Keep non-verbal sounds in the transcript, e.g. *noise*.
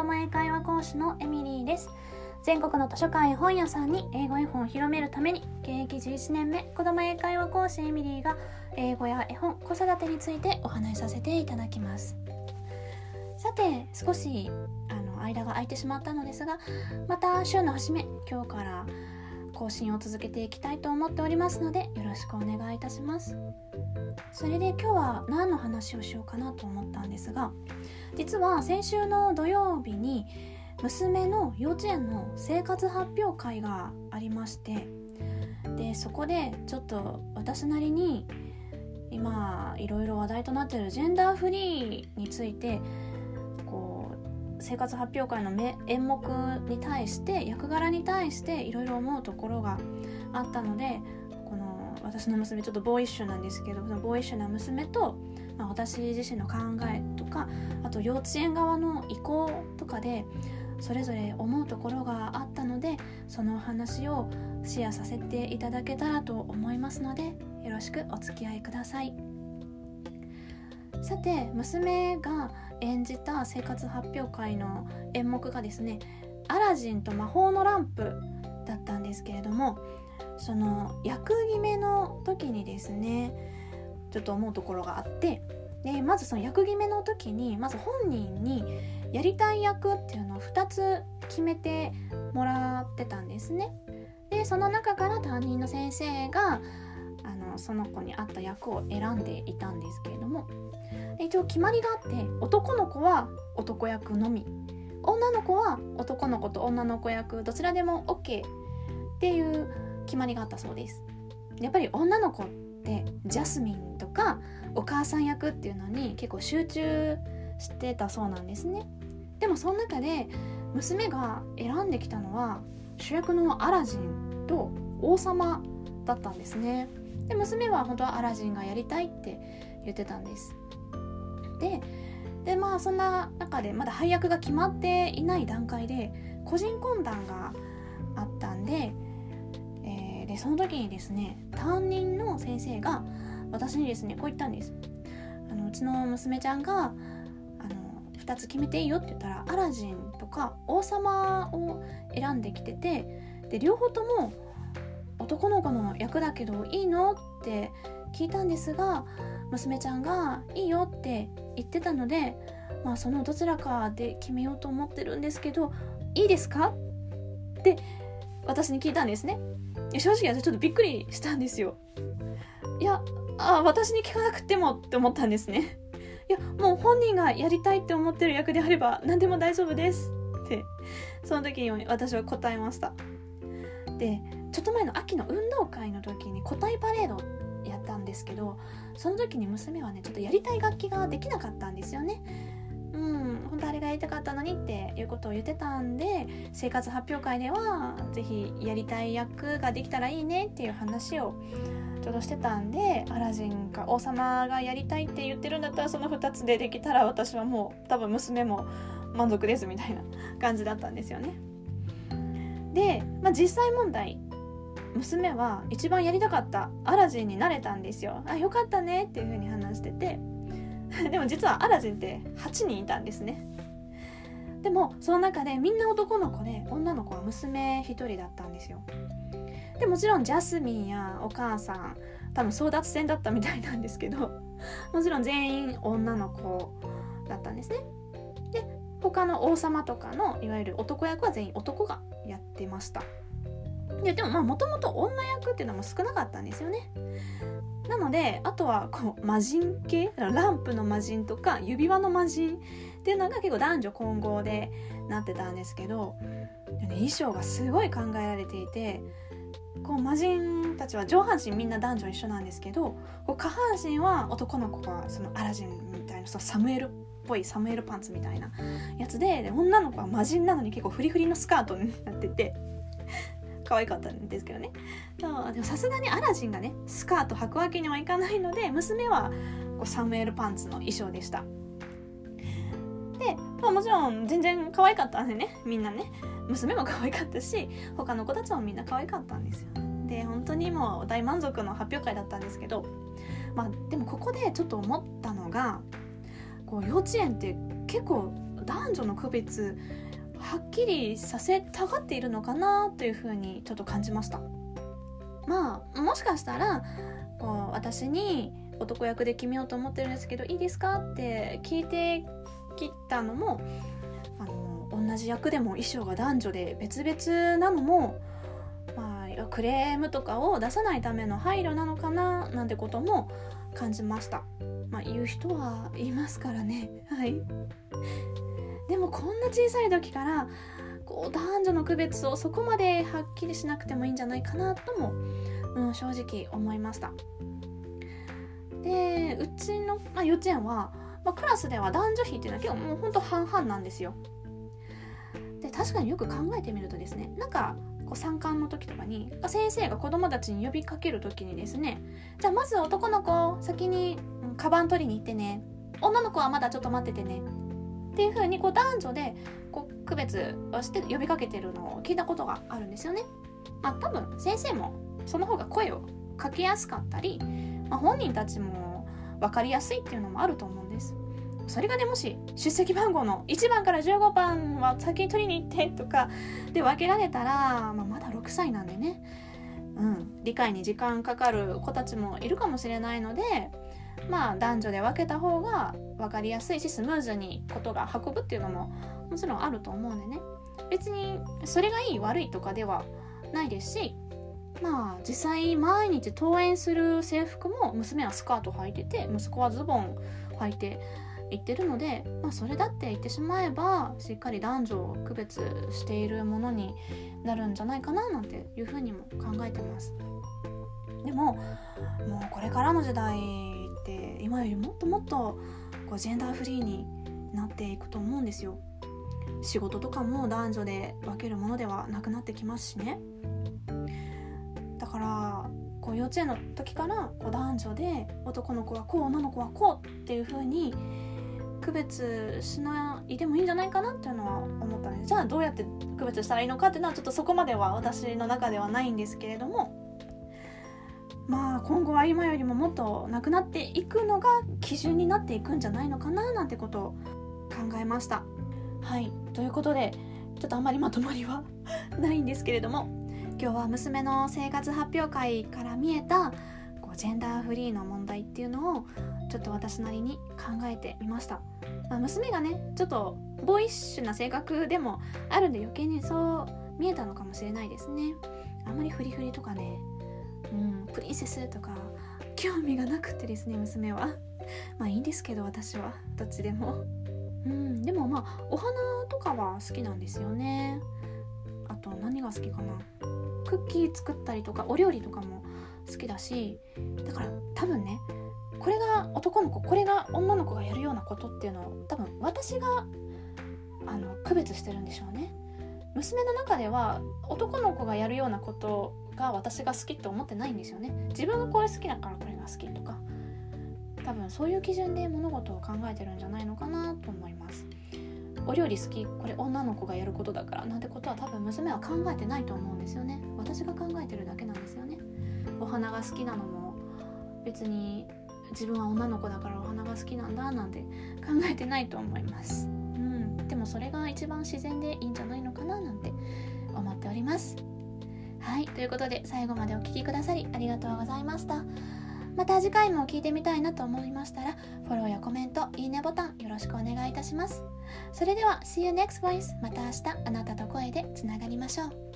ども英会話講師のエミリーです。全国の図書館や本屋さんに英語絵本を広めるために現役11年目子ども英会話講師エミリーが英語や絵本子育てについてお話しさせていただきます。さて少しあの間が空いてしまったのですがまた週の初め今日から更新を続けていきたいと思っておりますのでよろしくお願いいたします。それで今日は何の話をしようかなと思ったんですが実は先週の土曜日に娘の幼稚園の生活発表会がありましてでそこでちょっと私なりに今いろいろ話題となっているジェンダーフリーについてこう生活発表会の演目に対して役柄に対していろいろ思うところがあったのでこの私の娘ちょっとボーイッシュなんですけどそのボーイッシュな娘と、まあ、私自身の考えとかあと幼稚園側の意向とかでそれぞれ思うところがあったのでそのお話をシェアさせていただけたらと思いますのでよろしくお付き合いください。さて娘が演じた生活発表会の演目がですね「アラジンと魔法のランプ」だったんですけれどもその役決めの時にですねちょっと思うところがあってでまずその役決めの時にまず本人にやりたい役っていうのを2つ決めてもらってたんですね。でその中から担任の先生があのその子に合った役を選んでいたんですけれども。一応決まりがあって男の子は男役のみ。女の子は男の子と女の子役どちらでも OK っていう決まりがあったそうです。やっぱり女の子ってジャスミンとかお母さん役っていうのに結構集中してたそうなんですね。でもその中で娘が選んできたのは主役のアラジンと王様だったんですね。で娘は本当はアラジンがやりたいって言ってたんです。ででまあそんな中でまだ配役が決まっていない段階で個人懇談があったんで,、でその時にですね担任の先生が私にですねこう言ったんです。あのうちの娘ちゃんがあの2つ決めていいよって言ったらアラジンとか王様を選んできててで両方とも男の子の役だけどいいのって聞いたんですが娘ちゃんがいいよって言ってたのでまあそのどちらかで決めようと思ってるんですけどいいですかって私に聞いたんですね。正直私ちょっとびっくりしたんですよ。いやあ私に聞かなくてもって思ったんですね。いやもう本人がやりたいって思ってる役であれば何でも大丈夫ですって。その時に私は答えました。でちょっと前の秋の運動会の時に答えパレードやったんですけどその時に娘はねちょっとやりたい楽器ができなかったんですよね。本当あれがやりたかったのにっていうことを言ってたんで生活発表会では是非やりたい役ができたらいいねっていう話をちょうどしてたんでアラジンか王様がやりたいって言ってるんだったらその2つでできたら私はもう多分娘も満足ですみたいな感じだったんですよね。で、まあ、実際問題娘は一番やりたかったアラジンになれたんですよ。あよかったねっていう風に話してて *laughs* でも実はアラジンって8人いたんですね。でもその中でみんな男の子で女の子は娘1人だったんですよ。でもちろんジャスミンやお母さん多分争奪戦だったみたいなんですけど *laughs* もちろん全員女の子だったんですね。で他の王様とかのいわゆる男役は全員男がやってました。ででもまあもともと女役っていうのも少なかったんですよね。なのであとはこう魔人系？ランプの魔人とか指輪の魔人っていうのが結構男女混合でなってたんですけど、衣装がすごい考えられていてこう魔人たちは上半身みんな男女一緒なんですけどこう下半身は男の子がそのアラジンみたいなそのサムエルっぽいサムエルパンツみたいなやつでで女の子は魔人なのに結構フリフリのスカートになってて可愛かったんですけどね。でもさすがにアラジンがねスカート履くわけにはいかないので娘はこうサムエルパンツの衣装でした。で、まあ、もちろん全然可愛かったんでねみんなね。娘も可愛かったし他の子たちもみんな可愛かったんですよ。で本当にもう大満足の発表会だったんですけどまあでもここでちょっと思ったのがこう幼稚園って結構男女の区別はっきりさせたがっているのかなというふうにちょっと感じましたまあもしかしたらこう私に男役で決めようと思ってるんですけどいいですかって聞いてきたのもあの同じ役でも衣装が男女で別々なのも、まあ、クレームとかを出さないための配慮なのかななんてことも感じました。まあ、言う人はいますからね。はい。でもこんな小さい時からこう男女の区別をそこまではっきりしなくてもいいんじゃないかなとも、うん、正直思いました。でうちの、まあ、幼稚園は、まあ、クラスでは男女比っていうのは結構もうほんと半々なんですよ。で確かによく考えてみるとですねなんかこう参観の時とかに先生が子供たちに呼びかける時にですねじゃあまず男の子先にカバン取りに行ってね女の子はまだちょっと待っててねっていう風にこう男女でこう区別をして呼びかけてるのを聞いたことがあるんですよね。まあ、多分先生もその方が声をかけやすかったり、まあ、本人たちも分かりやすいっていうのもあると思うんです。それがねもし出席番号の1番から15番は先に取りに行ってとかで分けられたら、まあ、まだ6歳なんでね、うん、理解に時間かかる子たちもいるかもしれないのでまあ男女で分けた方が分かりやすいしスムーズにことが運ぶっていうのももちろんあると思うんでね別にそれがいい悪いとかではないですしまあ実際毎日登園する制服も娘はスカート履いてて息子はズボン履いて行ってるので、まあ、それだって言ってしまえばしっかり男女を区別しているものになるんじゃないかななんていうふうにも考えてます。でももうこれからの時代って今よりもっともっとこうジェンダーフリーになっていくと思うんですよ。仕事とかも男女で分けるものではなくなってきますしね。だからこう幼稚園の時からこう男女で男の子はこう女の子はこうっていう風に区別しないでもいいんじゃないかなっていうのは思ったんです。じゃあどうやって区別したらいいのかっていうのはちょっとそこまでは私の中ではないんですけれども。まあ今後は今よりももっとなくなっていくのが基準になっていくんじゃないのかななんてことを考えました。はい。ということでちょっとあんまりまとまりは *laughs* ないんですけれども今日は娘の生活発表会から見えたこうジェンダーフリーの問題っていうのをちょっと私なりに考えてみました、まあ、娘がねちょっとボーイッシュな性格でもあるんで余計にそう見えたのかもしれないですね。あんまりフリフリとかねうん、プリンセスとか興味がなくてですね娘は。*laughs* まあいいんですけど私は。どっちでも。うんでもまあお花とかは好きなんですよね。あと何が好きかな。クッキー作ったりとかお料理とかも好きだしだから多分ねこれが男の子これが女の子がやるようなことっていうのを多分私があの区別してるんでしょうね。娘の中では男の子がやるようなことが私が好きって思ってないんですよね。自分がこれ好きだからこれが好きとか。多分そういう基準で物事を考えてるんじゃないのかなと思います。お料理好きこれ女の子がやることだから。なんてことは多分娘は考えてないと思うんですよね。私が考えてるだけなんですよね。お花が好きなのも別に自分は女の子だからお花が好きなんだなんて考えてないと思います。うん。でもそれが一番自然でいいんじゃないのかななんて思っております。はいということで最後までお聴きくださりありがとうございました。また次回も聞いてみたいなと思いましたらフォローやコメントいいねボタンよろしくお願いいたします。それでは See you next voice また明日あなたと声でつながりましょう。